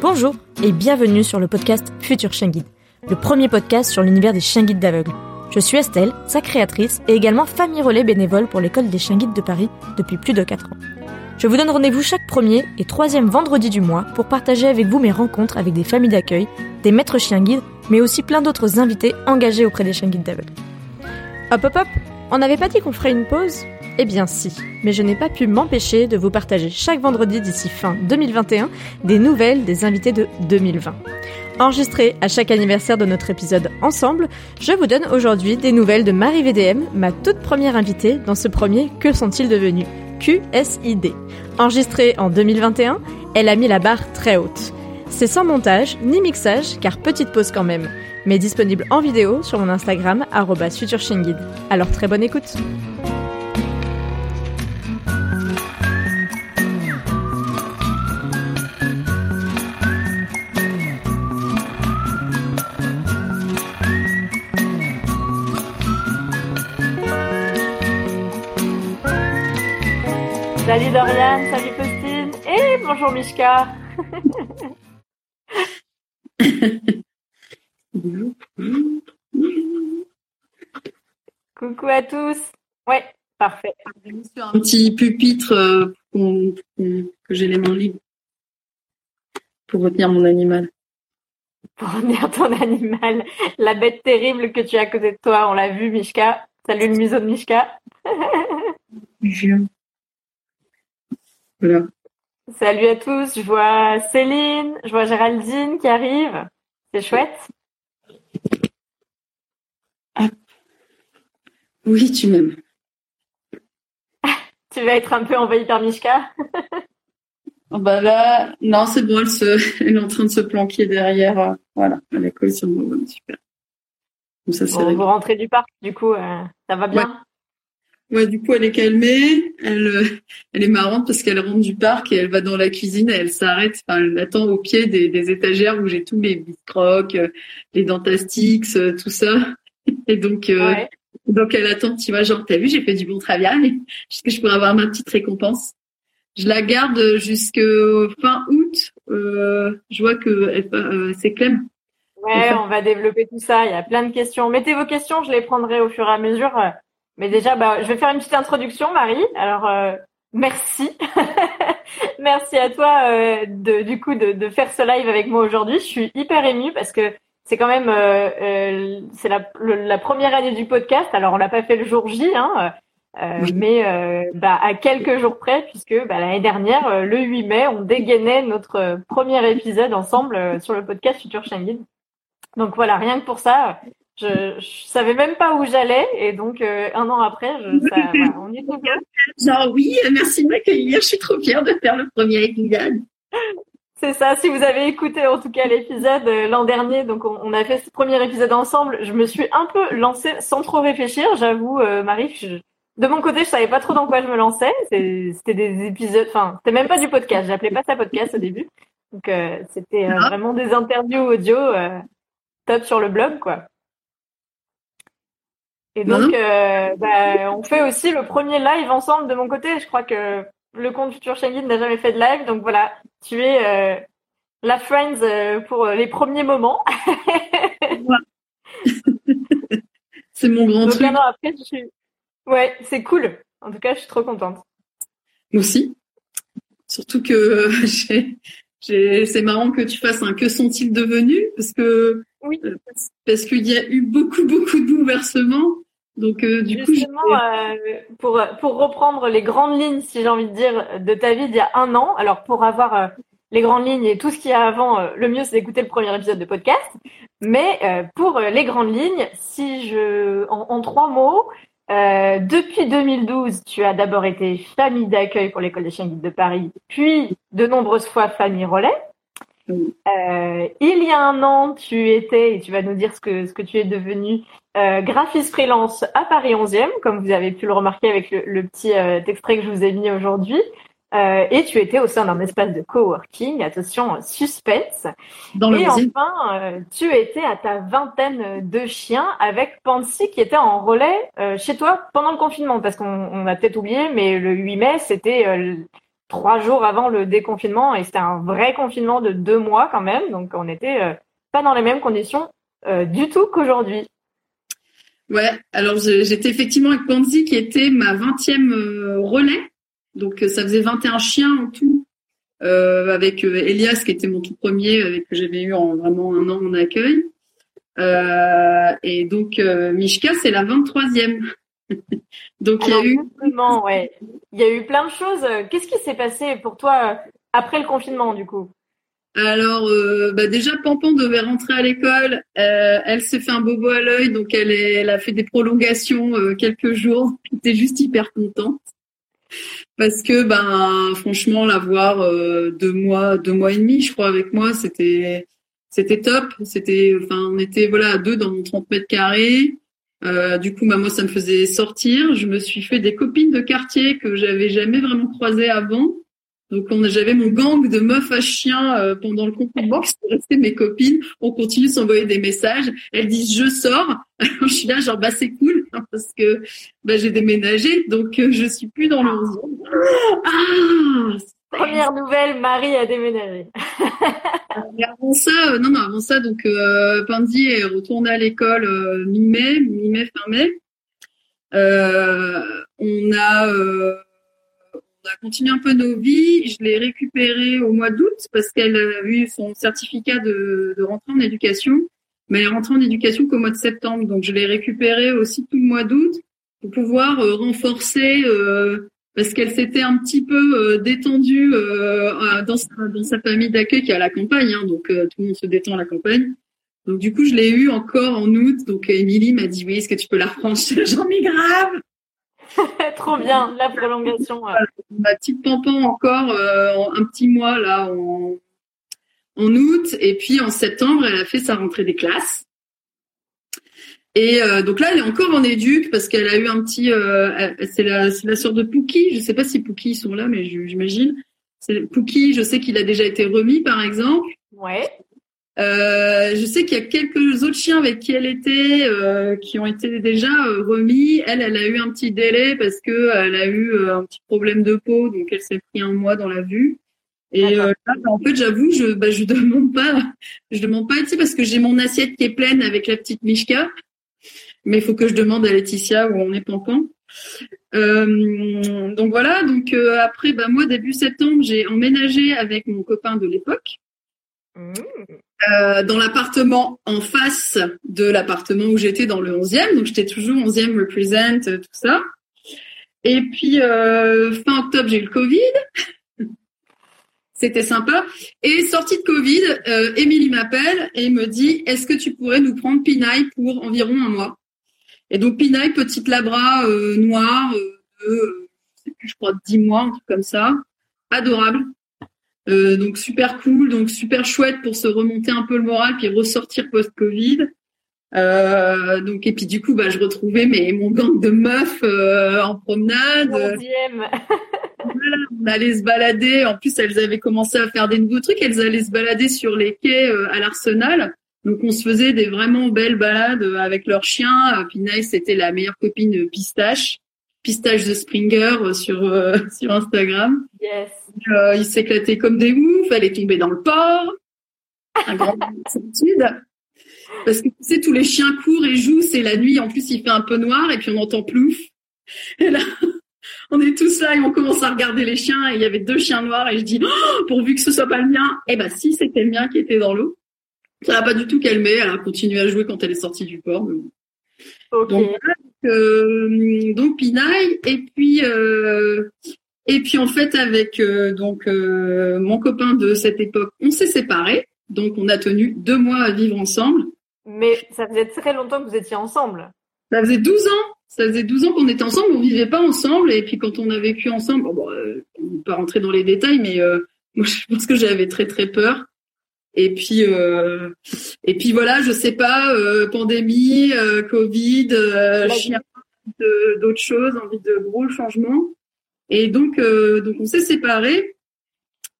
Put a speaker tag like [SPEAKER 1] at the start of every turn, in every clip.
[SPEAKER 1] Bonjour et bienvenue sur le podcast Futur Chien Guide, le premier podcast sur l'univers des chiens guides d'aveugles. Je suis Estelle, sa créatrice et également famille relais bénévole pour l'école des chiens guides de Paris depuis plus de 4 ans. Je vous donne rendez-vous chaque premier et troisième vendredi du mois pour partager avec vous mes rencontres avec des familles d'accueil, des maîtres chiens guides, mais aussi plein d'autres invités engagés auprès des chiens guides d'aveugles. Hop hop hop, on n'avait pas dit qu'on ferait une pause? Eh bien si, mais je n'ai pas pu m'empêcher de vous partager chaque vendredi d'ici fin 2021 des nouvelles des invités de 2020. Enregistré à chaque anniversaire de notre épisode ensemble, je vous donne aujourd'hui des nouvelles de Marie VDM, ma toute première invitée dans ce premier Que sont-ils devenus? QSID. Enregistré en 2021, elle a mis la barre très haute. C'est sans montage ni mixage, car petite pause quand même, mais disponible en vidéo sur mon Instagram, futurchienguide. Alors très bonne écoute! Salut Dorian, salut Postine et bonjour Mishka. Coucou à tous. Ouais, parfait.
[SPEAKER 2] Sur un petit pupitre euh, que j'ai les mains libres pour retenir mon animal.
[SPEAKER 1] Pour retenir ton animal, la bête terrible que tu as à côté de toi, on l'a vu Mishka. Salut le museau de Mishka. Salut à tous, je vois Céline, je vois Géraldine qui arrive. C'est chouette.
[SPEAKER 2] Oui, tu m'aimes.
[SPEAKER 1] tu vas être un peu envahie par Mishka
[SPEAKER 2] oh, bah là, non, c'est bon, elle, est en train de se planquer derrière. Euh, voilà, elle est collée sur moi, super.
[SPEAKER 1] ça, vous rentrez du parc, du coup, euh, ça va bien?
[SPEAKER 2] Ouais, du coup, elle est calmée. Elle, euh, elle est marrante parce qu'elle rentre du parc et elle va dans la cuisine et elle s'arrête. Enfin, elle attend au pied des, des étagères où j'ai tous les biscrocs, euh, les dentastix, euh, tout ça. Et donc, donc elle attend. Tu vois, genre, t'as vu, j'ai fait du bon travail. Jusque je pourrais avoir ma petite récompense? Je la garde jusqu'au fin août. je vois que c'est Clem.
[SPEAKER 1] Ouais, on va développer tout ça. Il y a plein de questions. Mettez vos questions, je les prendrai au fur et à mesure. Mais déjà, bah, je vais faire une petite introduction, Marie. Alors, euh, merci. merci à toi euh, de, du coup de, de, faire ce live avec moi aujourd'hui. Je suis hyper émue parce que c'est quand même euh, euh c'est la, la, première année du podcast. Alors, on l'a pas fait le jour J, hein, mais bah, à quelques jours près, puisque bah, l'année dernière, le 8 mai, on dégainait notre premier épisode ensemble sur le podcast Future Shangin. Donc voilà, rien que pour ça, je, je savais même pas où j'allais et donc euh, un an après, je, ça, on est
[SPEAKER 2] tout Genre oui, merci de m'accueillir. Je suis trop fière de faire le premier épisode.
[SPEAKER 1] C'est ça. Si vous avez écouté en tout cas l'épisode euh, l'an dernier, donc on, a fait ce premier épisode ensemble. Je me suis un peu lancée sans trop réfléchir. J'avoue, euh, Marie, de mon côté, je savais pas trop dans quoi je me lançais. C'était des épisodes, enfin, c'était même pas du podcast. J'appelais pas ça podcast au début. Donc c'était ah. vraiment des interviews audio top sur le blog, quoi. Et donc, euh, bah, on fait aussi le premier live ensemble de mon côté. Je crois que le compte Future Schengen n'a jamais fait de live. Donc voilà, tu es euh, la Friends euh, pour les premiers moments.
[SPEAKER 2] c'est mon grand truc.
[SPEAKER 1] après, je suis... Ouais, c'est cool. En tout cas, je suis trop contente.
[SPEAKER 2] Moi aussi. Surtout que c'est marrant que tu fasses un que sont-ils devenus? Parce que oui. parce qu'il y a eu beaucoup beaucoup de bouleversements donc euh, du
[SPEAKER 1] Justement, coup, euh, pour pour reprendre les grandes lignes, si j'ai envie de dire, de ta vie d'il y a un an. Alors pour avoir euh, les grandes lignes et tout ce qu'il y a avant, le mieux c'est d'écouter le premier épisode de podcast. Mais pour les grandes lignes, si je en, en trois mots, depuis 2012, tu as d'abord été famille d'accueil pour l'école des chiens guides de Paris, puis de nombreuses fois famille relais. Euh, il y a un an, tu étais, et tu vas nous dire ce que, ce que tu es devenu, euh, graphiste freelance à Paris 11e, comme vous avez pu le remarquer avec le, petit euh, extrait que je vous ai mis aujourd'hui. Et tu étais au sein d'un espace de coworking, attention, suspense. Dans et enfin, tu étais à ta vingtaine de chiens avec Pansy qui était en relais chez toi pendant le confinement, parce qu'on a peut-être oublié, mais le 8 mai, c'était trois jours avant le déconfinement et c'était un vrai confinement de deux mois quand même. Donc on n'était pas dans les mêmes conditions du tout qu'aujourd'hui.
[SPEAKER 2] Ouais, alors j'étais effectivement avec Pansy qui était ma 20e relais. Donc ça faisait 21 chiens en tout euh, avec euh, Elias qui était mon tout premier, avec que j'avais eu en vraiment un an en accueil. Euh, et donc euh, Mishka, c'est la 23e.
[SPEAKER 1] donc il y a eu ouais. Il y a eu plein de choses. Qu'est-ce qui s'est passé pour toi après le confinement du coup?
[SPEAKER 2] Alors, euh, bah déjà, Pampan devait rentrer à l'école. Euh, elle s'est fait un bobo à l'œil, donc elle, est, elle a fait des prolongations euh, quelques jours. J'étais juste hyper contente parce que ben franchement la voir euh, deux mois deux mois et demi je crois avec moi c'était c'était top c'était enfin on était voilà à deux dans mon 30 mètres carrés euh, du coup bah, moi ça me faisait sortir je me suis fait des copines de quartier que j'avais jamais vraiment croisées avant donc j'avais mon gang de meufs à chiens euh, pendant le confinement qui sont restées mes copines. On continue de s'envoyer des messages. Elles disent je sors. je suis là genre bah c'est cool parce que bah, j'ai déménagé donc euh, je suis plus dans le
[SPEAKER 1] Ah Première nouvelle, Marie a déménagé.
[SPEAKER 2] avant ça, euh, non non avant ça donc euh, Pandy est retourné à l'école euh, mi-mai, mi-mai fin mai. on a on a continué un peu nos vies. Je l'ai récupérée au mois d'août parce qu'elle a eu son certificat de, rentrée en éducation. Mais elle est rentrée en éducation qu'au mois de septembre. Donc, je l'ai récupérée aussi tout le mois d'août pour pouvoir euh, renforcer, euh, parce qu'elle s'était un petit peu euh, détendue dans, sa, dans sa famille d'accueil qui est à la campagne. Hein, donc, tout le monde se détend à la campagne. Donc, du coup, je l'ai eu encore en août. Donc, Émilie m'a dit, oui, est-ce que tu peux la reprendre J'en ai grave?
[SPEAKER 1] Trop bien, la prolongation.
[SPEAKER 2] Ma petite pampan encore euh, un petit mois là en, en août et puis en septembre elle a fait sa rentrée des classes. Et euh, donc là elle est encore en éduc parce qu'elle a eu un petit, euh, c'est la c'est la sœur de Pouki. Je sais pas si Pouki sont là mais j'imagine. Pouki. Je sais qu'il a déjà été remis par exemple.
[SPEAKER 1] Ouais.
[SPEAKER 2] Euh, je sais qu'il y a quelques autres chiens avec qui elle était euh, qui ont été déjà euh, remis. Elle, elle a eu un petit délai parce que elle a eu un petit problème de peau, donc elle s'est pris un mois dans la vue. Et là, bah, en fait, j'avoue, je bah, je demande pas, je demande pas ici parce que j'ai mon assiette qui est pleine avec la petite Mishka, mais il faut que je demande à Laetitia où on est pancan. Euh, donc voilà, donc après, bah moi début septembre, j'ai emménagé avec mon copain de l'époque. Mmh. Euh, dans l'appartement en face de l'appartement où j'étais dans le 11e. Donc j'étais toujours 11e represent, euh, tout ça. Et puis euh, fin octobre, j'ai eu le Covid. C'était sympa. Et sortie de Covid, euh, Émilie m'appelle et me dit Est-ce que tu pourrais nous prendre Pinaille pour environ un mois? Et donc Pinaille, petite labra euh, noire, de, je sais plus, je crois, 10 mois, un truc comme ça. Adorable. Euh, donc super cool, donc super chouette pour se remonter un peu le moral puis ressortir post-Covid. Euh, donc et puis du coup bah je retrouvais mes mon gang de meufs euh, en promenade. voilà, on allait se balader. En plus elles avaient commencé à faire des nouveaux trucs. Elles allaient se balader sur les quais à l'Arsenal. Donc on se faisait des vraiment belles balades avec leurs chiens. Pinaille c'était la meilleure copine de Pistache, Pistache de Springer sur sur Instagram.
[SPEAKER 1] Yes.
[SPEAKER 2] Euh, il s'éclatait comme des oufs, elle est tombée dans le port. Un grand. Parce que tu sais, tous les chiens courent et jouent, c'est la nuit, en plus il fait un peu noir et puis on entend plouf. Et là, on est tous là et on commence à regarder les chiens et il y avait deux chiens noirs et je dis, oh, pourvu que ce soit pas le mien. Eh ben si, c'était le mien qui était dans l'eau. Ça n'a pas du tout calmé, elle a continué à jouer quand elle est sortie du port. Donc, euh, donc Pinaille. Et puis, euh, et puis en fait, avec euh, donc euh, mon copain de cette époque, on s'est séparés. Donc on a tenu deux mois à vivre ensemble.
[SPEAKER 1] Mais ça faisait très longtemps que vous étiez ensemble.
[SPEAKER 2] Ça faisait 12 ans. Ça faisait 12 ans qu'on était ensemble. On vivait pas ensemble. Et puis quand on a vécu ensemble, bon, bon euh, on ne pas rentrer dans les détails, mais moi je pense que j'avais très très peur. Et puis et puis voilà, je sais pas, pandémie, Covid, chien, d'autres choses, envie de gros changements. Et donc, euh, donc on s'est séparés.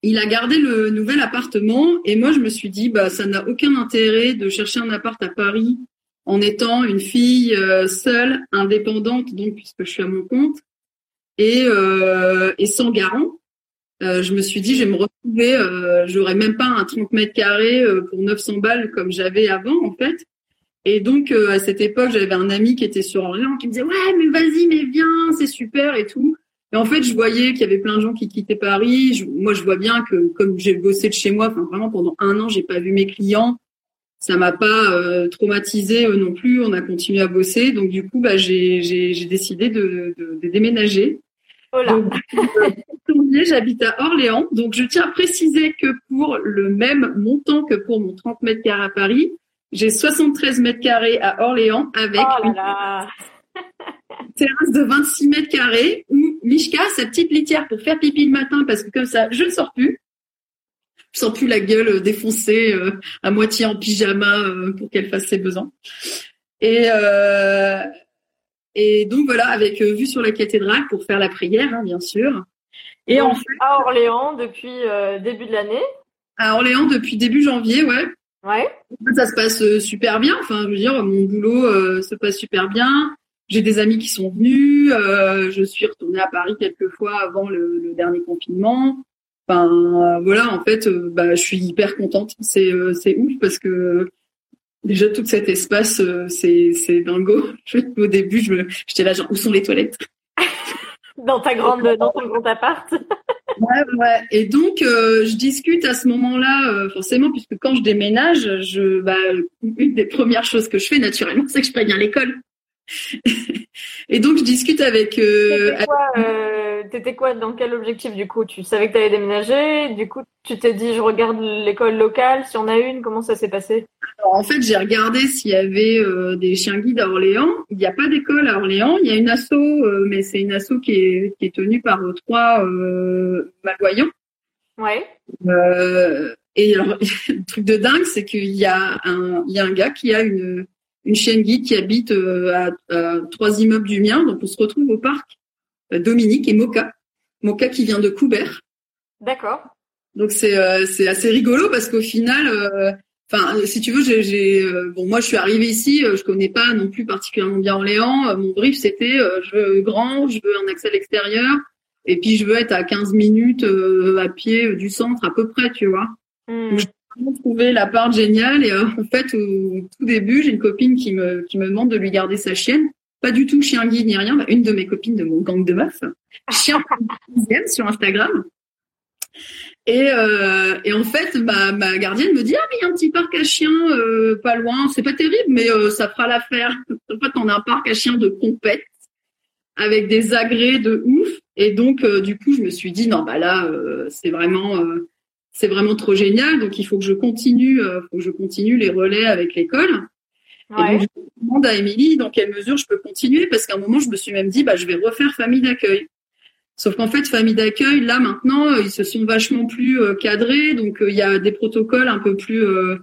[SPEAKER 2] Il a gardé le nouvel appartement et moi je me suis dit bah ça n'a aucun intérêt de chercher un appart à Paris en étant une fille euh, seule, indépendante donc puisque je suis à mon compte et euh, et sans garant. Euh, je me suis dit, je vais me retrouver, euh, j'aurais même pas un 30 mètres carrés euh, pour 900 balles comme j'avais avant, en fait. Et donc, euh, à cette époque, j'avais un ami qui était sur Orléans qui me disait, ouais, mais vas-y, mais viens, c'est super et tout. Et en fait, je voyais qu'il y avait plein de gens qui quittaient Paris. Moi, je vois bien que comme j'ai bossé de chez moi, enfin vraiment pendant un an, j'ai pas vu mes clients. Ça m'a pas euh, traumatisé non plus. On a continué à bosser. Donc du coup, bah, j'ai décidé de, de, de déménager.
[SPEAKER 1] Là.
[SPEAKER 2] Donc, janvier, j'habite à Orléans. Donc, je tiens à préciser que pour le même montant que pour mon 30 mètres carrés à Paris, j'ai 73 mètres carrés à Orléans avec
[SPEAKER 1] Oh là
[SPEAKER 2] une terrasse de 26 mètres carrés où Mishka, sa petite litière pour faire pipi le matin parce que comme ça, je ne sors plus. Je sens plus la gueule euh, défoncée, euh, à moitié en pyjama euh, pour qu'elle fasse ses besoins. Et, euh, et donc voilà, avec euh, vue sur la cathédrale pour faire la prière, hein, bien sûr. Et en
[SPEAKER 1] Donc, à Orléans depuis euh, début de l'année.
[SPEAKER 2] à Orléans depuis début janvier, ouais.
[SPEAKER 1] Ouais.
[SPEAKER 2] Ça se passe euh, super bien. Enfin, je veux dire, mon boulot euh, se passe super bien. J'ai des amis qui sont venus. euh, je suis retournée à Paris quelques fois avant le, le dernier confinement. Enfin, voilà, en fait, bah, je suis hyper contente. C'est c'est ouf parce que déjà tout cet espace, euh, c'est c'est dingo. Au début, je me- j'étais là genre où sont les toilettes?
[SPEAKER 1] Dans ta grande, dans ton grand appart.
[SPEAKER 2] Ouais, ouais. Et donc, euh, je discute à ce moment-là, euh, forcément, puisque quand je déménage, je, bah, une des premières choses que je fais naturellement, c'est que je préviens l'école. et donc, je discute avec. Euh,
[SPEAKER 1] T'étais quoi, euh, t'étais quoi dans quel objectif du coup? Tu savais que t'allais déménager, du coup tu t'es dit je regarde l'école locale, si on a une, comment ça s'est passé?
[SPEAKER 2] Alors, en fait, j'ai regardé s'il y avait euh, des chiens guides à Orléans. Il n'y a pas d'école à Orléans. Il y a une asso, euh, mais c'est une asso qui est, qui est tenue par trois malvoyants.
[SPEAKER 1] Ouais.
[SPEAKER 2] Et alors, le truc de dingue, c'est qu'il y a un, il y a un gars qui a une, une chienne guide qui habite euh, à, à trois immeubles du mien. Donc, on se retrouve au parc. Euh, Dominique et Moka. Moka qui vient de Coubert.
[SPEAKER 1] D'accord.
[SPEAKER 2] Donc, c'est, euh, assez rigolo parce qu'au final, enfin, si tu veux, j'ai, bon, moi, je suis arrivée ici, je connais pas non plus particulièrement bien Orléans. Mon brief, c'était, je veux grand, je veux un accès à l'extérieur. Et puis, je veux être à 15 minutes à pied du centre, à peu près, tu vois
[SPEAKER 1] Hmm.
[SPEAKER 2] Vraiment trouvé l'appart génial et euh, en fait au tout début j'ai une copine qui me qui me demande de lui garder sa chienne. Pas du tout chien guide ni rien bah, une de mes copines de mon gang de meufs. Chien sur Instagram. Et euh, et en fait ma ma gardienne me dit ah mais il y a un petit parc à chiens euh, pas loin. C'est pas terrible mais ça fera l'affaire. En fait on a un parc à chiens de compète avec des agrès de ouf. Et donc du coup je me suis dit non bah là c'est vraiment c'est vraiment trop génial. Donc il faut que je continue, euh, faut que je continue les relais avec l'école. Et
[SPEAKER 1] Ouais.
[SPEAKER 2] donc, je demande à Émilie dans quelle mesure je peux continuer parce qu'à un moment je me suis même dit bah je vais refaire famille d'accueil. Sauf qu'en fait famille d'accueil là maintenant euh, ils se sont vachement plus euh, cadrés donc euh, il y a des protocoles un peu plus euh,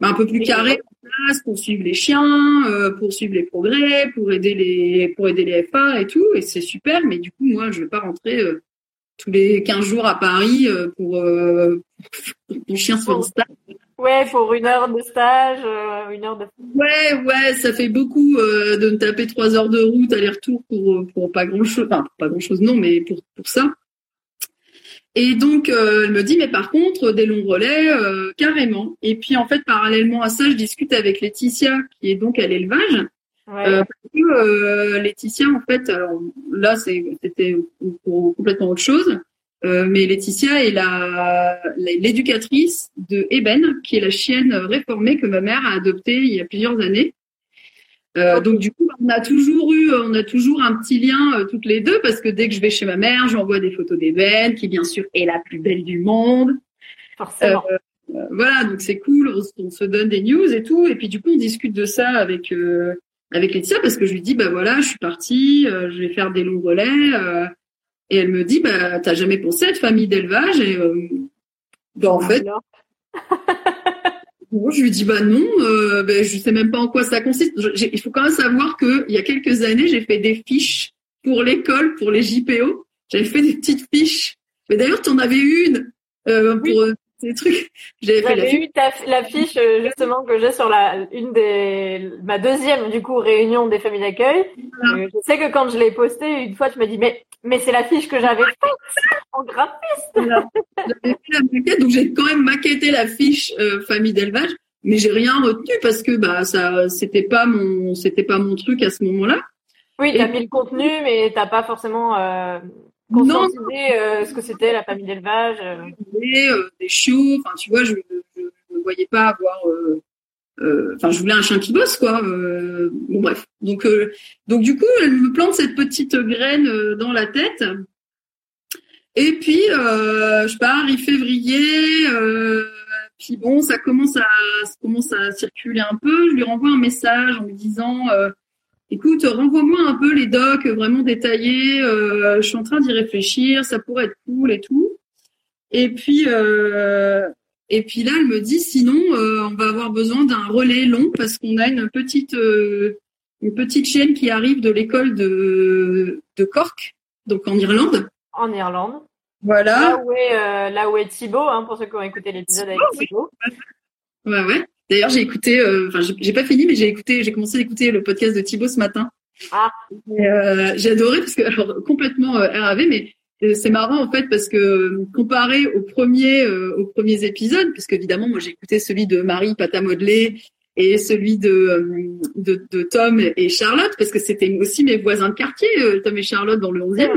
[SPEAKER 2] bah, un peu plus carrés en place pour suivre les chiens, euh, pour suivre les progrès, pour aider les pour aider les FA et tout et c'est super mais du coup moi je vais pas rentrer euh, tous les 15 jours à Paris euh, pour, euh, mon chien soit en stage.
[SPEAKER 1] Ouais, pour une heure de stage, euh, une heure de.
[SPEAKER 2] Ouais, ouais, ça fait beaucoup euh, de me taper trois heures de route aller-retour pour pour pas grand chose, enfin pour pas grand chose non, mais pour pour ça. Et donc euh, elle me dit mais par contre des longs relais carrément. Et puis en fait parallèlement à ça, je discute avec Laetitia qui est donc à l'élevage
[SPEAKER 1] Ouais.
[SPEAKER 2] Euh, parce que euh, Laetitia, en fait, alors là, c'était pour complètement autre chose, euh, mais Laetitia est la la- l'éducatrice de Eben, qui est la chienne réformée que ma mère a adoptée il y a plusieurs années. Euh. Donc du coup, on a toujours eu, on a toujours un petit lien euh, toutes les deux, parce que dès que je vais chez ma mère, j'envoie des photos d'Eben, qui bien sûr est la plus belle du monde.
[SPEAKER 1] Forcément.
[SPEAKER 2] Voilà, donc c'est cool, on, se- on se donne des news et tout, et puis du coup on discute de ça avec euh, avec Laetitia parce que je lui dis bah voilà, je suis partie, euh, je vais faire des longs relais, euh, et elle me dit bah t'as jamais pensé à être famille d'élevage et euh, bah en fait
[SPEAKER 1] Alors,
[SPEAKER 2] bon, je lui dis bah non, euh, ben je sais même pas en quoi ça consiste. Je- il faut quand même savoir que il y a quelques années j'ai fait des fiches pour l'école, pour les JPO, j'avais fait des petites fiches. Mais d'ailleurs tu en avais une euh, pour euh, ces trucs. J'avais
[SPEAKER 1] eu ta, la fiche euh, justement que j'ai sur la une des ma deuxième du coup réunion des familles d'accueil.
[SPEAKER 2] Voilà.
[SPEAKER 1] Euh, Je sais que quand je l'ai postée une fois, tu m'as dit mais mais c'est la fiche que j'avais faite en graphiste.
[SPEAKER 2] J'avais fait la maquette, donc j'ai quand même maquetté la fiche euh, famille d'élevage, mais j'ai rien retenu parce que bah ça, c'était pas mon, c'était pas mon truc à ce moment-là.
[SPEAKER 1] Oui, t'as mis le contenu, mais t'as pas forcément euh, conscientisé euh, ce que c'était la famille d'élevage. Euh.
[SPEAKER 2] Euh, des chiots, enfin tu vois, je ne voyais pas avoir. Enfin, je voulais un chien qui bosse, quoi. bon bref. Donc, donc du coup, elle me plante cette petite graine dans la tête. Et puis, je pars, il février. puis bon, ça commence à, ça commence à circuler un peu. Je lui renvoie un message en lui disant écoute, renvoie-moi un peu les docs vraiment détaillés. Euh, je suis en train d'y réfléchir, ça pourrait être cool et tout. Et puis, euh, et puis là, elle me dit, sinon, euh, on va avoir besoin d'un relais long parce qu'on a une petite, une petite chienne qui arrive de l'école de, de Cork, donc en Irlande.
[SPEAKER 1] En Irlande.
[SPEAKER 2] Voilà.
[SPEAKER 1] Là où est, là où est Thibaut, hein, pour ceux qui ont écouté l'épisode avec Thibaut.
[SPEAKER 2] Ouais, ouais. D'ailleurs, j'ai écouté, euh, enfin, j'ai pas fini, mais j'ai écouté, j'ai commencé à écouter le podcast de Thibaut ce matin.
[SPEAKER 1] Ah.
[SPEAKER 2] Euh, j'ai adoré parce que alors complètement euh, RAV, mais c'est marrant en fait parce que comparé aux premiers, aux premiers épisodes, puisque évidemment moi j'ai écouté celui de Marie Pata Modelé et celui de, de, de Tom et Charlotte parce que c'était aussi mes voisins de quartier, Tom et Charlotte dans le 11e.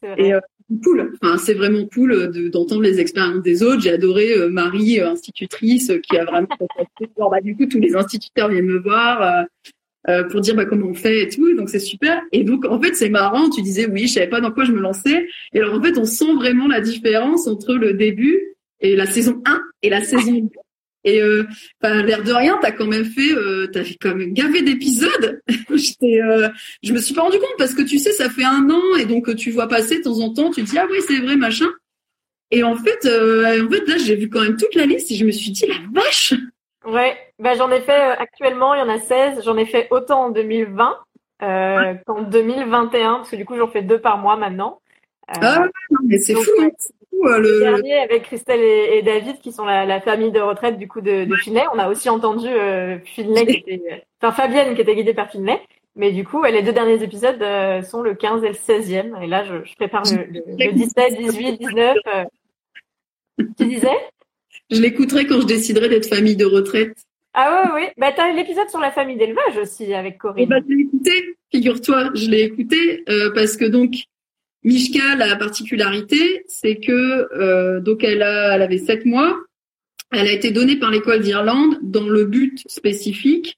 [SPEAKER 1] C'est vrai. Et
[SPEAKER 2] cool. Enfin, c'est vraiment cool d'entendre les expériences des autres. J'ai adoré euh, Marie, euh, institutrice, euh, qui a vraiment. bah, du coup, tous les instituteurs viennent me voir pour dire bah, comment on fait et tout. Donc c'est super. Et donc en fait, c'est marrant. Tu disais oui, je savais pas dans quoi je me lançais. Et alors en fait, on sent vraiment la différence entre le début et la saison 1 et la saison 2. Et euh, l'air de rien, t'as quand même fait, euh, t'as fait quand même gavé d'épisodes. euh, je me suis pas rendu compte parce que tu sais, ça fait un an et donc tu vois passer de temps en temps, tu te dis ah oui c'est vrai machin. Et en fait, euh, en fait là j'ai vu quand même toute la liste et je me suis dit la vache.
[SPEAKER 1] Ouais, bah j'en ai fait actuellement, il y en a 16. J'en ai fait autant en 2020 euh, qu'en 2021 parce que du coup j'en fais deux par mois maintenant.
[SPEAKER 2] ah non, mais c'est fou. Hein.
[SPEAKER 1] Euh, le... dernier avec Christelle et, David qui sont la, famille de retraite du coup de, de Finlay. On a aussi entendu euh, Finlay qui était, enfin Fabienne qui était guidée par Finlay. Mais du coup, les deux derniers épisodes euh, sont le 15 et le 16e. Et là, je, je prépare le, le, 17, 18, 19. Tu disais?
[SPEAKER 2] Je l'écouterai quand je déciderai d'être famille de retraite.
[SPEAKER 1] Ah ouais, oui. Bah, t'as l'épisode sur la famille d'élevage aussi avec Corinne.
[SPEAKER 2] Bah, je l'ai écouté, figure-toi. Je l'ai écouté parce que donc, Mishka, la particularité, c'est que euh, donc elle a, elle avait sept mois. Elle a été donnée par l'école d'Irlande dans le but spécifique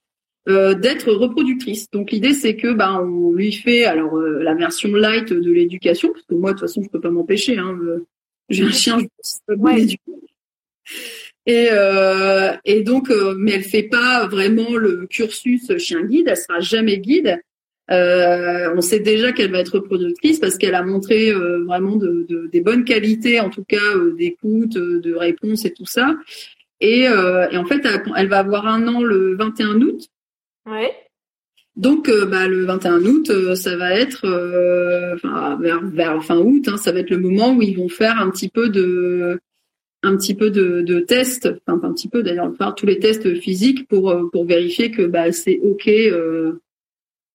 [SPEAKER 2] euh, d'être reproductrice. Donc l'idée c'est que bah on lui fait alors euh, la version light de l'éducation parce que moi de toute façon je peux pas m'empêcher. Hein, j'ai un chien, je peux pas l'éduquer. Et, et donc, mais elle fait pas vraiment le cursus chien guide. Elle sera jamais guide. Euh, on sait déjà qu'elle va être reproductrice parce qu'elle a montré euh, vraiment de, de, des bonnes qualités, en tout cas euh, d'écoute, de réponse et tout ça. Et, et en fait, elle, va avoir un an le 21 août.
[SPEAKER 1] Ouais.
[SPEAKER 2] Donc, bah, le 21 août, ça va être enfin, vers, vers, fin août, hein, ça va être le moment où ils vont faire un petit peu de un petit peu de, de tests, enfin un petit peu d'ailleurs, faire tous les tests physiques pour pour vérifier que bah, c'est ok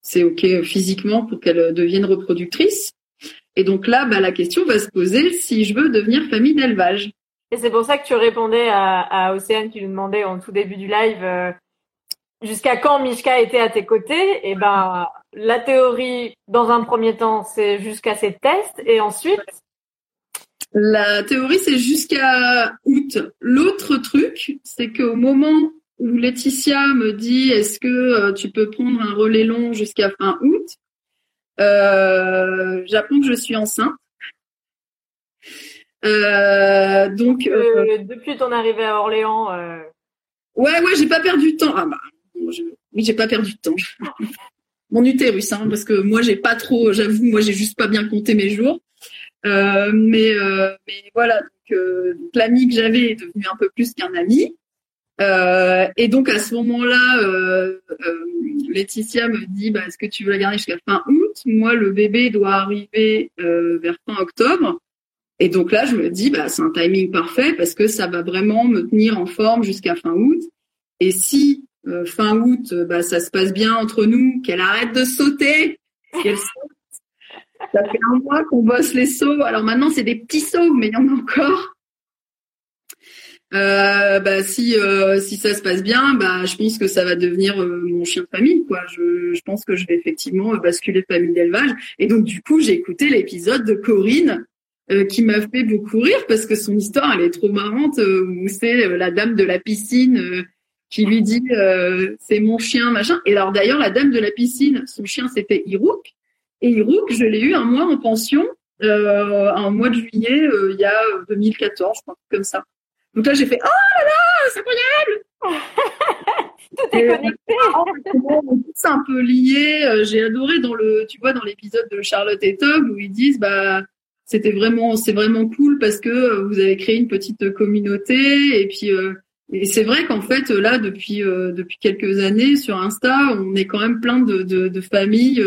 [SPEAKER 2] c'est OK physiquement pour qu'elle devienne reproductrice. Et donc là, bah, la question va se poser si je veux devenir famille d'élevage.
[SPEAKER 1] Et c'est pour ça que tu répondais à, à Océane qui nous demandait en tout début du live euh, jusqu'à quand Mishka était à tes côtés? Et ben la théorie, dans un premier temps, c'est jusqu'à ces tests, et ensuite?
[SPEAKER 2] La théorie, c'est jusqu'à août. L'autre truc, c'est qu'au moment où Laetitia me dit est-ce que euh, tu peux prendre un relais long jusqu'à fin août? Euh, J'apprends que je suis enceinte. Euh, donc
[SPEAKER 1] depuis ton arrivée à Orléans.
[SPEAKER 2] Ouais ouais j'ai pas perdu de temps. Ah bah je... oui j'ai pas perdu de temps. Mon utérus hein, parce que moi j'ai pas trop j'avoue moi j'ai juste pas bien compté mes jours. mais mais voilà donc l'ami que j'avais est devenu un peu plus qu'un ami. Euh, et donc à ce moment-là, euh, euh, Laetitia me dit bah, est-ce que tu veux la garder jusqu'à fin août? Moi, le bébé doit arriver euh, vers fin octobre. Et donc là, je me dis bah c'est un timing parfait parce que ça va vraiment me tenir en forme jusqu'à fin août. Et si euh, fin août, bah ça se passe bien entre nous, qu'elle arrête de sauter, qu'elle saute, Ça fait un mois qu'on bosse les sauts. Alors maintenant, c'est des petits sauts, mais il y en a encore. Euh, bah, si euh, si ça se passe bien, bah je pense que ça va devenir euh, mon chien de famille quoi. Je, je pense que je vais effectivement basculer famille d'élevage. Et donc du coup j'ai écouté l'épisode de Corinne qui m'a fait beaucoup rire parce que son histoire elle est trop marrante où c'est la dame de la piscine qui lui dit c'est mon chien machin. Et alors d'ailleurs la dame de la piscine son chien c'était Hirouk. Et Hirouk je l'ai eu un mois en pension un mois de juillet il y a 2014 je crois comme ça donc là, j'ai fait Oh là là, c'est incroyable
[SPEAKER 1] Tout est connecté.
[SPEAKER 2] c'est un peu lié. Euh, j'ai adoré dans le, tu vois, dans l'épisode de Charlotte et Tom où ils disent bah c'était vraiment, c'est vraiment cool parce que euh, vous avez créé une petite communauté et puis euh, et c'est vrai qu'en fait là depuis depuis quelques années sur Insta, on est quand même plein de de, de familles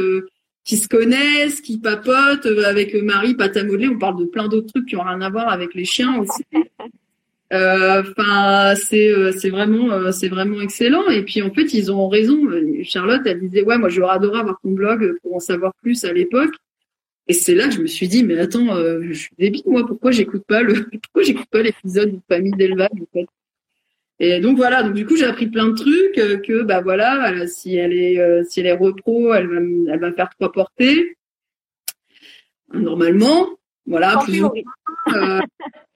[SPEAKER 2] qui se connaissent, qui papotent avec Marie Patamodelé. On parle de plein d'autres trucs qui ont rien à voir avec les chiens aussi. Euh, enfin, c'est euh, c'est vraiment euh, c'est vraiment excellent. Et puis en fait, ils ont raison. Charlotte, elle disait ouais, moi j'aurais adoré avoir ton blog pour en savoir plus à l'époque. Et c'est là que je me suis dit mais attends, je suis débile moi. Pourquoi j'écoute pas le pourquoi j'écoute pas l'épisode de famille d'élevage en fait? Et donc voilà, donc du coup j'ai appris plein de trucs que bah voilà, si elle est si elle est repro, elle va elle va faire trois portées normalement, voilà plus ou moins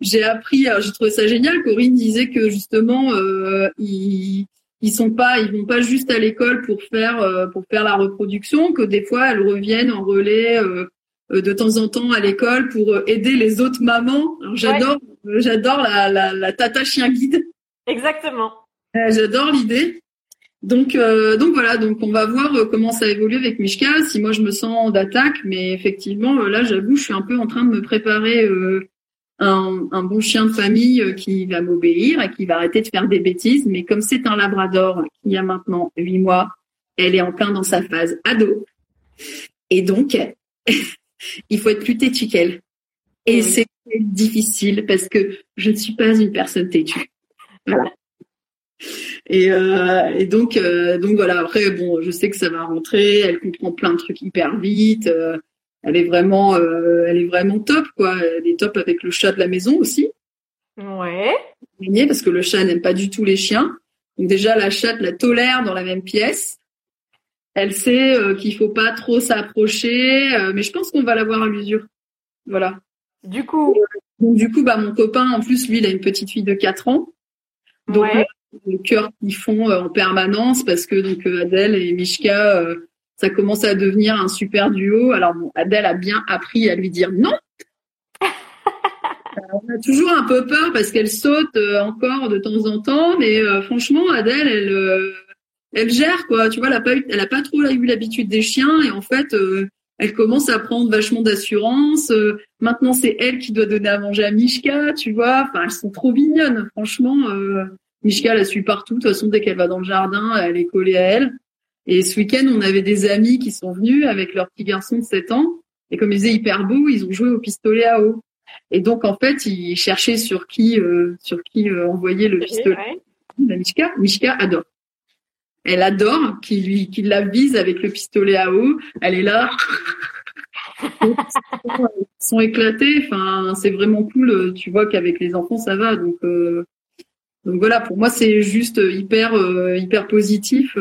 [SPEAKER 2] j'ai appris, j'ai trouvé ça génial. Corinne disait que justement, euh, ils, ils sont pas, ils vont pas juste à l'école pour faire euh, pour faire la reproduction, que des fois elles reviennent en relais euh, euh de temps en temps à l'école pour euh, aider les autres mamans. J'adore, j'adore la, la, la, tata chien guide.
[SPEAKER 1] Exactement.
[SPEAKER 2] j'adore l'idée. Donc, donc voilà, donc on va voir comment ça évolue avec Mishka. Si moi je me sens d'attaque, mais effectivement là, j'avoue, je suis un peu en train de me préparer euh, un, un, bon chien de famille euh, qui va m'obéir et qui va arrêter de faire des bêtises. Mais comme c'est un labrador qui a maintenant huit mois, elle est en plein dans sa phase ado. Et donc, il faut être plus têtu qu'elle. Et c'est difficile parce que je ne suis pas une personne têtue. Voilà. Et, euh, et donc, euh, donc voilà. Après, bon, je sais que ça va rentrer. Elle comprend plein de trucs hyper vite. Euh, elle est vraiment, euh, elle est vraiment top, quoi. Elle est top avec le chat de la maison aussi.
[SPEAKER 1] Ouais.
[SPEAKER 2] Parce que le chat n'aime pas du tout les chiens. Donc déjà, la chatte la tolère dans la même pièce. Elle sait euh, qu'il faut pas trop s'approcher, euh, mais je pense qu'on va l'avoir à l'usure. Voilà.
[SPEAKER 1] Du coup.
[SPEAKER 2] Donc du coup, bah mon copain, en plus, lui, il a une petite fille de 4 ans. Donc
[SPEAKER 1] ouais.
[SPEAKER 2] le cœur qu'ils font en permanence parce que donc Adèle et Mishka ça commence à devenir un super duo. Alors bon, Adèle a bien appris à lui dire non. on a toujours un peu peur parce qu'elle saute euh, encore de temps en temps, mais euh, franchement, Adèle, elle, euh, elle gère quoi. Tu vois, elle a pas eu, elle a pas trop eu l'habitude des chiens et en fait, elle commence à prendre vachement d'assurance. maintenant, c'est elle qui doit donner à manger à Mishka, tu vois. Enfin, elles sont trop mignonnes, franchement. Mishka la suit partout. De toute façon, dès qu'elle va dans le jardin, elle est collée à elle. Et ce week-end, on avait des amis qui sont venus avec leur petit garçon de 7 ans. Et comme ils étaient hyper beaux, ils ont joué au pistolet à eau. Et donc, en fait, ils cherchaient sur qui, euh, sur qui euh, envoyer le pistolet. La Mishka, Mishka adore. Elle adore qu'il lui, qu'il la vise avec le pistolet à eau. Elle est là. ils sont éclatés. Enfin, c'est vraiment cool. Tu vois qu'avec les enfants, ça va. Donc, euh, donc voilà, pour moi, c'est juste hyper, euh, hyper positif.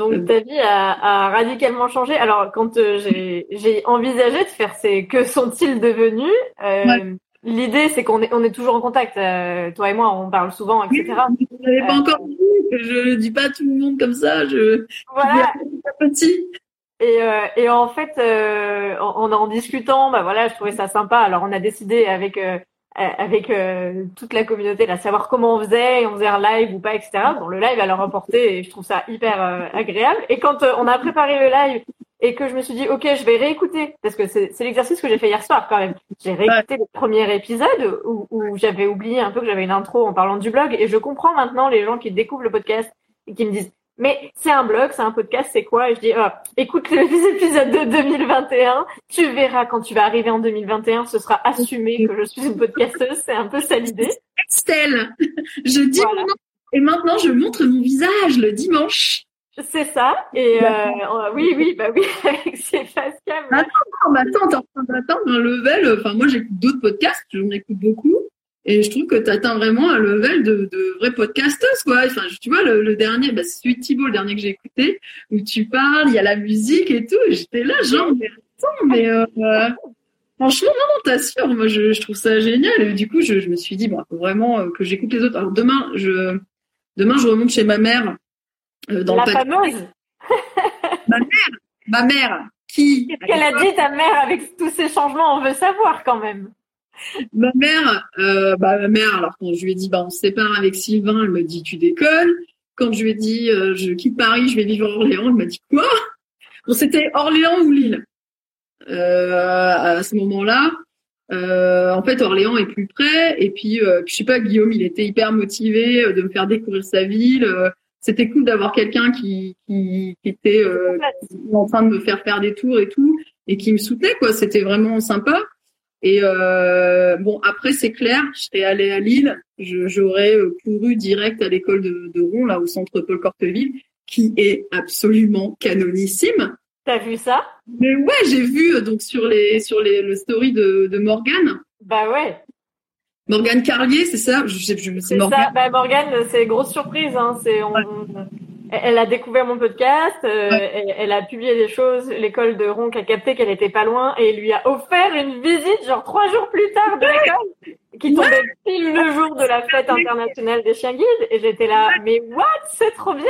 [SPEAKER 2] Euh,
[SPEAKER 1] Donc ta vie a, a, radicalement changé. Alors quand euh, j'ai envisagé de faire ces que sont-ils devenus, euh, ouais. l'idée c'est qu'on est, on est toujours en contact. toi et moi, on parle souvent, etc.
[SPEAKER 2] Oui, vous n'avez pas encore dit je ne dis pas à tout le monde comme ça. Je
[SPEAKER 1] voilà.
[SPEAKER 2] petit.
[SPEAKER 1] Et, euh, et en fait, euh, en, en discutant, bah voilà, je trouvais ça sympa. Alors on a décidé avec euh, avec euh, toute la communauté, là, savoir comment on faisait, on faisait un live ou pas, etc. Bon, le live a leur apporté et je trouve ça hyper euh, agréable. Et quand euh, on a préparé le live et que je me suis dit, ok, je vais réécouter, parce que c'est l'exercice que j'ai fait hier soir quand même. J'ai réécouté ouais. le premier épisode où, où j'avais oublié un peu que j'avais une intro en parlant du blog et je comprends maintenant les gens qui découvrent le podcast et qui me disent, mais c'est un blog, c'est un podcast, c'est quoi? Et je dis, oh, écoute les épisodes de 2021, tu verras quand tu vas arriver en 2021, ce sera assumé que je suis une podcasteuse, c'est un peu ça l'idée.
[SPEAKER 2] Estelle, je dis voilà. et maintenant je montre mon visage le dimanche.
[SPEAKER 1] C'est ça. Et euh, oui, oui, bah oui, avec Sébastien.
[SPEAKER 2] Attends, mais attends, t'es en train d'atteindre un level. Enfin, moi, j'écoute d'autres podcasts, j'en écoute beaucoup. Et je trouve que tu atteins vraiment un level de, de vraie podcasteuse, quoi. Enfin, tu vois, le, dernier, bah, c'est celui de Thibault, le dernier que j'ai écouté, où tu parles, il y a la musique et tout. J'étais là, genre, mais attends, mais euh, franchement, non, non, t'assures. Moi, je, je trouve ça génial. Et du coup, je, je me suis dit, bon, faut vraiment euh, que j'écoute les autres. Alors demain, je, demain, je remonte chez ma mère
[SPEAKER 1] euh, dans la le fameuse.
[SPEAKER 2] ma mère, ma mère, qui.
[SPEAKER 1] Qu'est-ce qu'elle a dit ta mère avec tous ces changements? On veut savoir quand même.
[SPEAKER 2] Ma mère, euh, bah ma mère, alors quand je lui ai dit bah on se sépare avec Sylvain, elle me dit tu déconnes. Quand je lui ai dit euh, je quitte Paris, je vais vivre à Orléans, elle m'a dit quoi? Bon c'était Orléans ou Lille. Euh, à ce moment-là, en fait Orléans est plus près et puis je sais pas Guillaume, il était hyper motivé de me faire découvrir sa ville. c'était cool d'avoir quelqu'un qui, qui, qui était en train de me faire faire des tours et tout et qui me soutenait quoi. C'était vraiment sympa. Et euh, bon, après c'est clair, je serais allée à Lille, j'aurais euh, couru direct à l'école de, de Rouen, là au centre Paul Corteville, qui est absolument canonissime.
[SPEAKER 1] T'as vu ça?
[SPEAKER 2] Mais ouais, j'ai vu euh, donc sur les sur les le story de, de Morgane.
[SPEAKER 1] Bah ouais.
[SPEAKER 2] Morgane Carlier, c'est ça? Je je,
[SPEAKER 1] c'est Morgane. Bah Morgane, c'est grosse surprise. Hein. C'est on, elle a découvert mon podcast, euh, elle, a publié des choses, l'école de Ronc a capté qu'elle était pas loin et lui a offert une visite genre trois jours plus tard de l'école qui tombait pile le jour de la fête internationale des chiens guides et j'étais là mais what? C'est trop bien!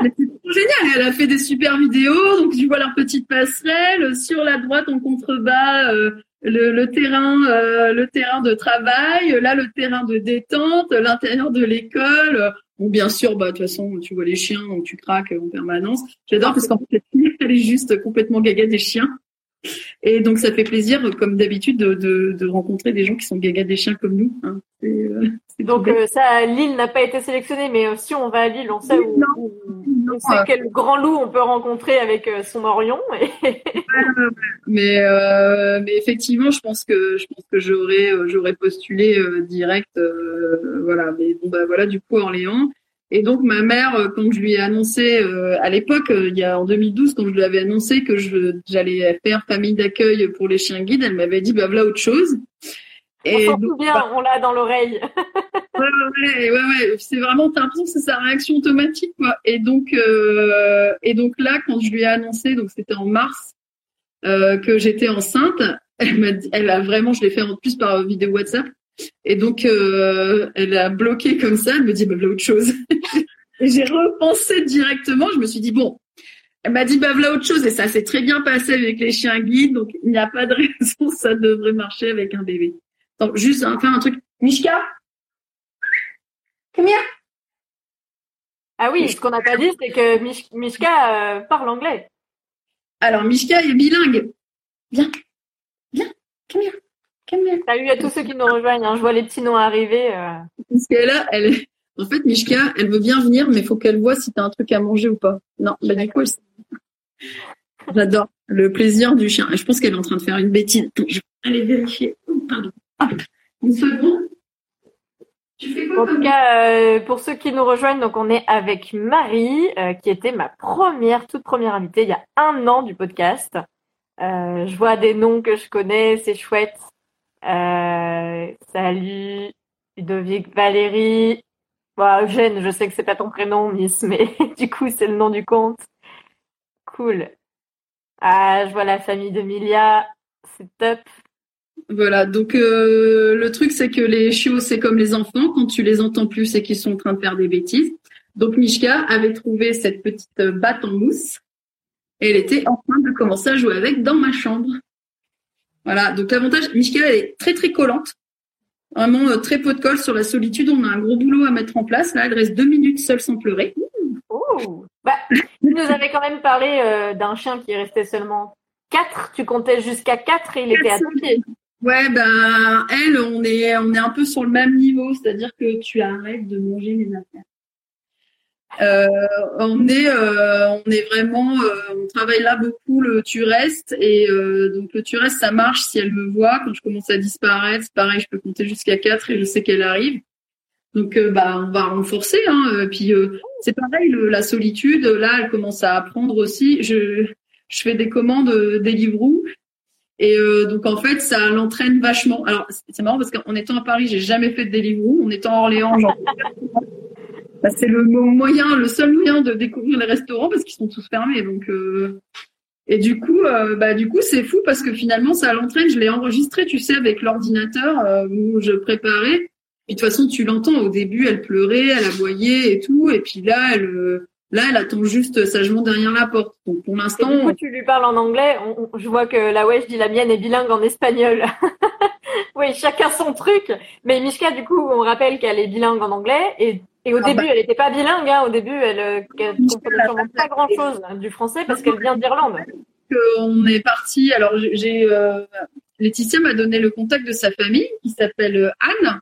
[SPEAKER 2] C'est trop génial elle a fait des super vidéos donc tu vois leur petite passerelle sur la droite en contrebas euh, le, le, terrain euh, le terrain de travail là le terrain de détente l'intérieur de l'école Bon, bien sûr, bah, de toute façon, tu vois les chiens, donc tu craques en permanence. J'adore parce qu'en fait, elle est juste complètement gaga des chiens. Et donc, ça fait plaisir, comme d'habitude, de, de, de, rencontrer des gens qui sont gaga des chiens comme nous. Hein.
[SPEAKER 1] Euh, donc, euh, ça, Lille n'a pas été sélectionnée, mais euh, si on va à Lille, on sait où, on sait quel grand loup on peut rencontrer avec son Orion.
[SPEAKER 2] mais, mais effectivement, je pense que je pense que j'aurais j'aurais postulé direct. voilà, mais bon bah voilà, du coup Orléans. Et donc ma mère, euh, quand je lui ai annoncé euh, à l'époque, euh, il y a en 2012, quand je lui avais annoncé que j'allais faire famille d'accueil pour les chiens guides, elle m'avait dit bah voilà autre chose.
[SPEAKER 1] Et on s'en souvient, bah on l'a dans l'oreille.
[SPEAKER 2] ouais, ouais, ouais, ouais. C'est vraiment, t'as l'impression que c'est sa réaction automatique, quoi. Et donc, euh, et donc là, quand je lui ai annoncé, donc c'était en mars, que j'étais enceinte, elle m'a dit, elle a vraiment, je l'ai fait en plus par vidéo WhatsApp. Et donc, euh, elle a bloqué comme ça. Elle me dit, bah, voilà autre chose. et j'ai repensé directement. Je me suis dit, bon, elle m'a dit, bah, voilà autre chose. Et ça s'est très bien passé avec les chiens guides. Donc, il n'y a pas de raison. Ça devrait marcher avec un bébé. Donc, juste faire un truc. Mishka? Come here.
[SPEAKER 1] Ah oui, ce qu'on n'a pas dit, c'est que Mishka euh, parle anglais.
[SPEAKER 2] Alors, Mishka est bilingue. Viens, viens, come here.
[SPEAKER 1] Salut à tous ceux qui nous rejoignent. Hein. Je vois les petits noms arriver. Euh.
[SPEAKER 2] Parce elle, en fait, Mishka, elle veut bien venir, mais il faut qu'elle voit si tu as un truc à manger ou pas. Non, bah du coup, j'adore le plaisir du chien. Je pense qu'elle est en train de faire une bêtise. je vais aller vérifier. Oh, pardon. une seconde.
[SPEAKER 1] en tout cas, euh, pour ceux qui nous rejoignent, donc on est avec Marie, euh, qui était ma première, toute première invitée il y a un an du podcast. je vois des noms que je connais, c'est chouette. Euh, salut, Ludovic Valérie. Bon, Eugène, je sais que c'est pas ton prénom, Miss, mais du coup, c'est le nom du compte. Cool. Ah, je vois la famille de Milia. C'est top.
[SPEAKER 2] Voilà, donc euh, le truc c'est que les chiots c'est comme les enfants, quand tu les entends plus c'est qu'ils sont en train de faire des bêtises. Donc Mishka avait trouvé cette petite batte en mousse elle était en train de commencer à jouer avec dans ma chambre. Voilà, donc l'avantage, Mishka, elle est très très collante. Vraiment euh, très peu de colle sur la solitude. On a un gros boulot à mettre en place. Là, elle reste deux minutes seule sans pleurer.
[SPEAKER 1] Oh. Bah, tu nous avais quand même parlé euh, d'un chien qui restait seulement quatre. Tu comptais jusqu'à quatre et il était à pieds.
[SPEAKER 2] Ouais, ben elle, on est on est un peu sur le même niveau, c'est-à-dire que tu arrêtes de manger mes affaires. Euh, on est, euh, on est vraiment, euh, on travaille là beaucoup le tu restes et donc le tu restes ça marche si elle me voit quand je commence à disparaître, c'est pareil, je peux compter jusqu'à 4 et je sais qu'elle arrive. Donc bah on va renforcer. Hein. Puis c'est pareil, la solitude. Là, elle commence à apprendre aussi. Je fais des commandes Deliveroo et donc en fait, ça l'entraîne vachement. Alors c'est marrant parce qu'en étant à Paris, j'ai jamais fait de Deliveroo. En étant à Orléans, genre, bah, c'est le moyen, le seul moyen de découvrir les restaurants parce qu'ils sont tous fermés. Donc euh... et du coup, euh, bah du coup c'est fou parce que finalement ça l'entraîne. Je l'ai enregistré, tu sais, avec l'ordinateur euh, où je préparais. Puis de toute façon, tu l'entends. Au début, elle pleurait, elle aboyait et tout. Et puis là, elle euh, Là, elle attend juste sagement derrière la porte. Donc pour l'instant.
[SPEAKER 1] Du coup, tu lui parles en anglais. je vois que la wesh dit la mienne est bilingue en espagnol. oui, chacun son truc. Mais Mishka, du coup, on rappelle qu'elle est bilingue en anglais. Et, et au ah début, bah. elle n'était pas bilingue. Hein. Au début, elle, ne comprenait pas grand chose du français parce qu'elle vient d'Irlande.
[SPEAKER 2] On est parti. Alors, j'ai euh, Laetitia m'a donné le contact de sa famille qui s'appelle euh, Anne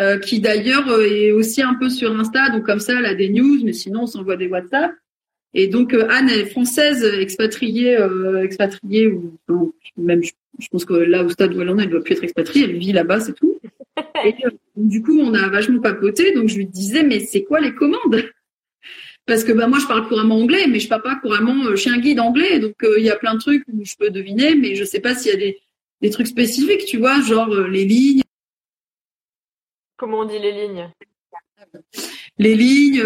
[SPEAKER 2] euh, qui d'ailleurs euh, est aussi un peu sur Insta, donc comme ça, elle a des news, mais sinon on s'envoie des WhatsApp. Et donc euh, Anne est française, expatriée, expatriée ou même je, pense que là au stade où elle en est, elle doit plus être expatriée, elle vit là-bas, c'est tout. Et du coup, on a vachement papoté, donc je lui disais mais c'est quoi les commandes? Parce que bah moi je parle couramment anglais, mais je parle pas couramment, je suis un guide anglais, donc il y a plein de trucs où je peux deviner, mais je sais pas s'il y a des des trucs spécifiques, tu vois, genre les lignes
[SPEAKER 1] Comment on dit les lignes?
[SPEAKER 2] Les lignes,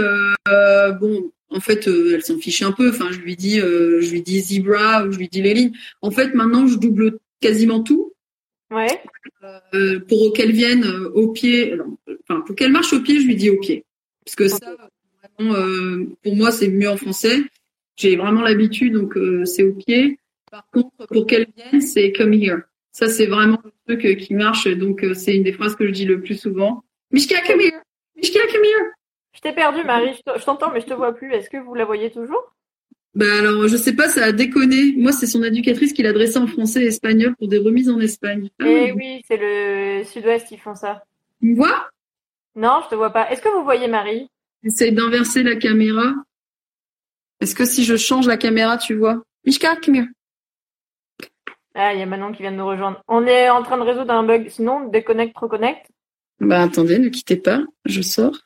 [SPEAKER 2] euh, bon, en fait, euh, elle s'en fiche un peu. Enfin, je lui dis, euh, je lui dis zebra ou je lui dis les lignes. En fait, maintenant, je double quasiment tout.
[SPEAKER 1] Ouais.
[SPEAKER 2] pour qu'elle vienne au pied, enfin, pour qu'elle marche au pied, je lui dis au pied. Parce que ça, vraiment, pour moi, c'est mieux en français. J'ai vraiment l'habitude, donc c'est au pied. Par contre, pour qu'elle vienne, c'est come here. Ça, c'est vraiment le truc qui marche. Donc, c'est une des phrases que je dis le plus souvent. Mishka, come here. Mishka, come here.
[SPEAKER 1] Je t'ai perdu, Marie. Je t'entends, mais je te vois plus. Est-ce que vous la voyez toujours?
[SPEAKER 2] Bah alors, je sais pas, ça a déconné. Moi, c'est son éducatrice qui l'a dressé en français et espagnol pour des remises en Espagne.
[SPEAKER 1] Ah eh oui, c'est le Sud-Ouest qui font ça.
[SPEAKER 2] Tu me vois?
[SPEAKER 1] Non, je te vois pas. Est-ce que vous voyez Marie?
[SPEAKER 2] J'essaie d'inverser la caméra. Est-ce que si je change la caméra, tu vois? Mishka, come here.
[SPEAKER 1] Ah, il y a Manon qui vient de nous rejoindre. On est en train de résoudre un bug. Sinon, déconnecte, reconnecte.
[SPEAKER 2] Bah attendez, ne quittez pas, je sors.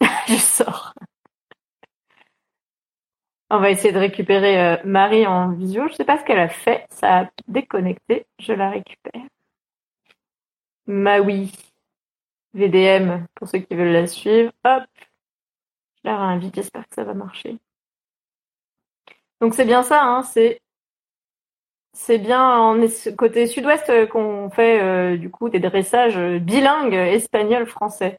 [SPEAKER 1] je sors. On va essayer de récupérer euh, Marie en visio. Je sais pas ce qu'elle a fait. Ça a déconnecté. Je la récupère. Maui. VDM pour ceux qui veulent la suivre. Hop. Je la réinvite. J'espère que ça va marcher. Donc c'est bien ça. Hein, c'est c'est bien en côté sud-ouest euh, qu'on fait euh, du coup des dressages bilingues espagnol-français.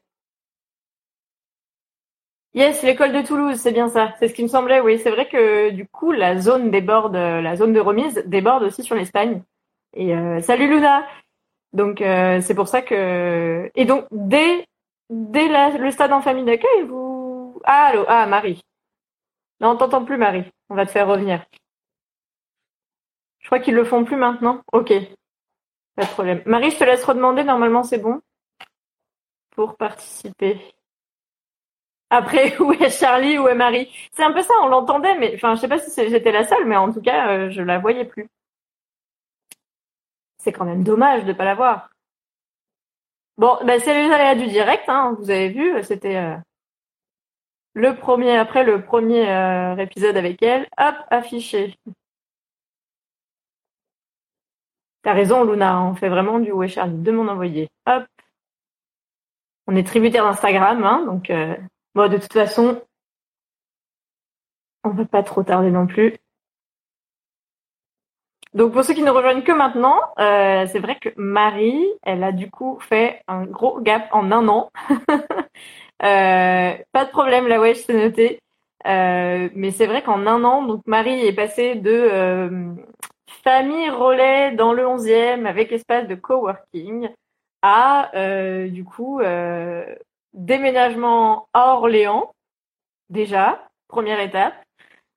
[SPEAKER 1] Yes, l'école de Toulouse, c'est bien ça. C'est ce qui me semblait. Oui, c'est vrai que du coup la zone déborde, la zone de remise déborde aussi sur l'Espagne. Et salut Luna. Donc c'est pour ça que et donc dès dès le stade en famille d'accueil, vous ah allô ah Marie. Non, on t'entend plus Marie. On va te faire revenir. Je crois qu'ils le font plus maintenant. Ok. Pas de problème. Marie, je te laisse redemander. Normalement, c'est bon. Pour participer. Après, où est Charlie, où est Marie? C'est un peu ça, on l'entendait, mais enfin, je sais pas si j'étais la seule, mais en tout cas, euh, je la voyais plus. C'est quand même dommage de pas la voir. Bon, ben c'est les aléas du direct, hein, vous avez vu, c'était euh, le premier, après le premier euh, épisode avec elle, hop, affiché. T'as raison, Luna, on fait vraiment du ouais Charlie? De mon envoyé. Hop. On est tributaire d'Instagram, hein, donc euh, bon, de toute façon, on va pas trop tarder non plus. Donc pour ceux qui ne rejoignent que maintenant, euh, c'est vrai que Marie, elle a du coup fait un gros gap en un an. euh, pas de problème, la wesh, c'est noté. Euh, mais c'est vrai qu'en un an, donc Marie est passée de famille relais dans le 11e avec espace de coworking à du coup déménagement à Orléans déjà première étape.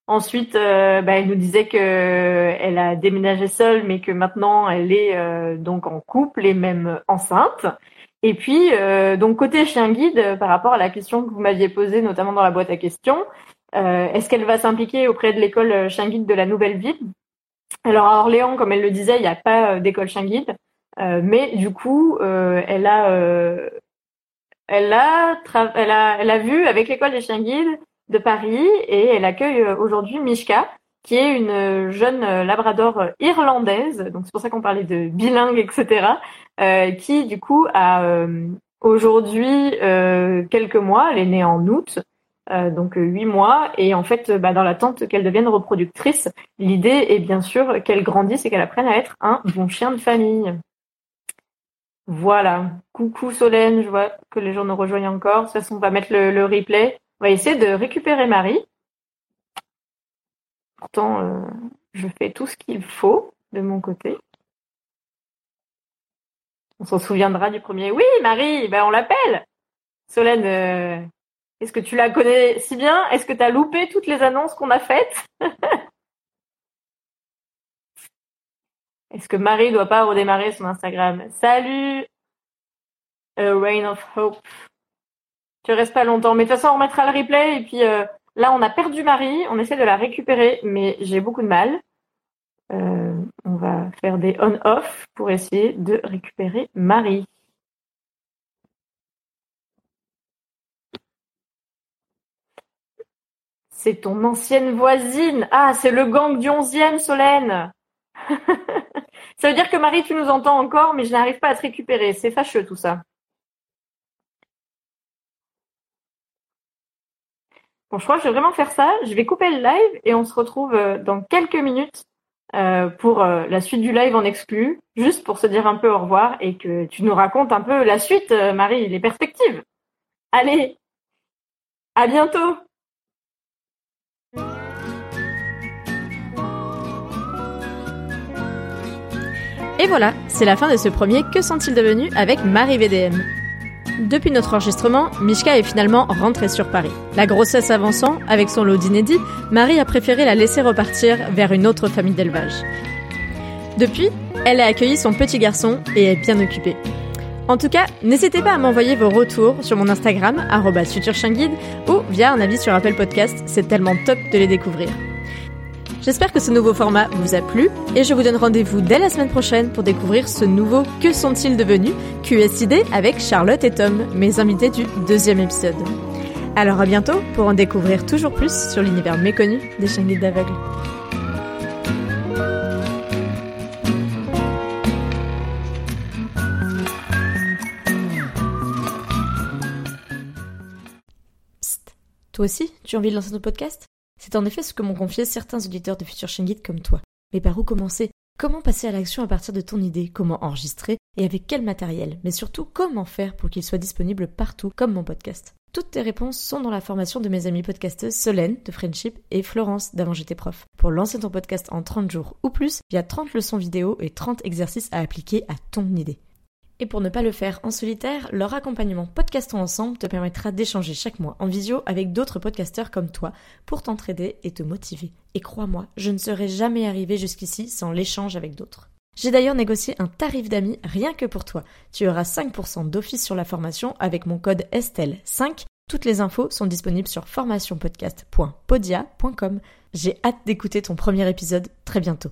[SPEAKER 1] Ensuite euh, bah, elle nous disait que elle a déménagé seule mais que maintenant elle est donc en couple et même enceinte. Et puis donc côté chien guide par rapport à la question que vous m'aviez posée notamment dans la boîte à questions est-ce qu'elle va s'impliquer auprès de l'école chien guide de la nouvelle ville? Alors à Orléans, comme elle le disait, il n'y a pas euh, d'école chien guide, euh, mais du coup, euh, elle a elle a, elle a, elle a vu avec l'école des chiens guides de Paris et elle accueille euh, aujourd'hui Mishka, qui est une jeune labrador irlandaise, donc c'est pour ça qu'on parlait de bilingue, etc., euh, qui du coup a euh, aujourd'hui euh, quelques mois, elle est née en août, donc huit mois, et en fait, bah, dans l'attente qu'elle devienne reproductrice, l'idée est bien sûr qu'elle grandisse et qu'elle apprenne à être un bon chien de famille. Voilà. Coucou Solène, je vois que les gens nous rejoignent encore. De toute façon, on va mettre le, le replay. On va essayer de récupérer Marie. Pourtant, euh, je fais tout ce qu'il faut de mon côté. On s'en souviendra du premier. Oui, Marie, ben on l'appelle. Solène, euh, est-ce que tu la connais si bien? Est-ce que tu as loupé toutes les annonces qu'on a faites? Est-ce que Marie doit pas redémarrer son Instagram? Salut A Rain of Hope. Tu restes pas longtemps, mais de toute façon on remettra le replay et puis euh, là on a perdu Marie, on essaie de la récupérer, mais j'ai beaucoup de mal. Euh, on va faire des on-off pour essayer de récupérer Marie. C'est ton ancienne voisine. Ah, c'est le gang du 11e, Solène. ça veut dire que Marie, tu nous entends encore, mais je n'arrive pas à te récupérer. C'est fâcheux tout ça. Bon, je crois que je vais vraiment faire ça. Je vais couper le live et on se retrouve euh, dans quelques minutes euh, pour euh, la suite du live en exclu, juste pour se dire un peu au revoir et que tu nous racontes un peu la suite, Marie, les perspectives. Allez, à bientôt.
[SPEAKER 3] Et voilà, c'est la fin de ce premier Que sont-ils devenus avec Marie VDM. Depuis notre enregistrement, Mishka est finalement rentrée sur Paris. La grossesse avançant, avec son lot d'inédits, Marie a préféré la laisser repartir vers une autre famille d'élevage. Depuis, elle a accueilli son petit garçon et est bien occupée. En tout cas, n'hésitez pas à m'envoyer vos retours sur mon Instagram, futurchinguide, ou via un avis sur Apple Podcast, c'est tellement top de les découvrir. J'espère que ce nouveau format vous a plu et je vous donne rendez-vous dès la semaine prochaine pour découvrir ce nouveau Que sont-ils devenus QSID avec Charlotte et Tom, mes invités du deuxième épisode. Alors à bientôt pour en découvrir toujours plus sur l'univers méconnu des chiens guides d'aveugles. Toi aussi, tu as envie de lancer ton podcast? C'est en effet ce que m'ont confié certains auditeurs de Future Guide comme toi. Mais par où commencer? Comment passer à l'action à partir de ton idée? Comment enregistrer? Et avec quel matériel? Mais surtout, comment faire pour qu'il soit disponible partout, comme mon podcast? Toutes tes réponses sont dans la formation de mes amis podcasteuses Solène de Friendship et Florence d'Avant j'étais prof. Pour lancer ton podcast en 30 jours ou plus, il y a 30 leçons vidéo et 30 exercices à appliquer à ton idée. Et pour ne pas le faire en solitaire, leur accompagnement Podcastons Ensemble te permettra d'échanger chaque mois en visio avec d'autres podcasteurs comme toi pour t'entraider et te motiver. Et crois-moi, je ne serais jamais arrivé jusqu'ici sans l'échange avec d'autres. J'ai d'ailleurs négocié un tarif d'amis rien que pour toi. Tu auras 5% d'office sur la formation avec mon code Estelle5. Toutes les infos sont disponibles sur formationpodcast.podia.com. J'ai hâte d'écouter ton premier épisode très bientôt.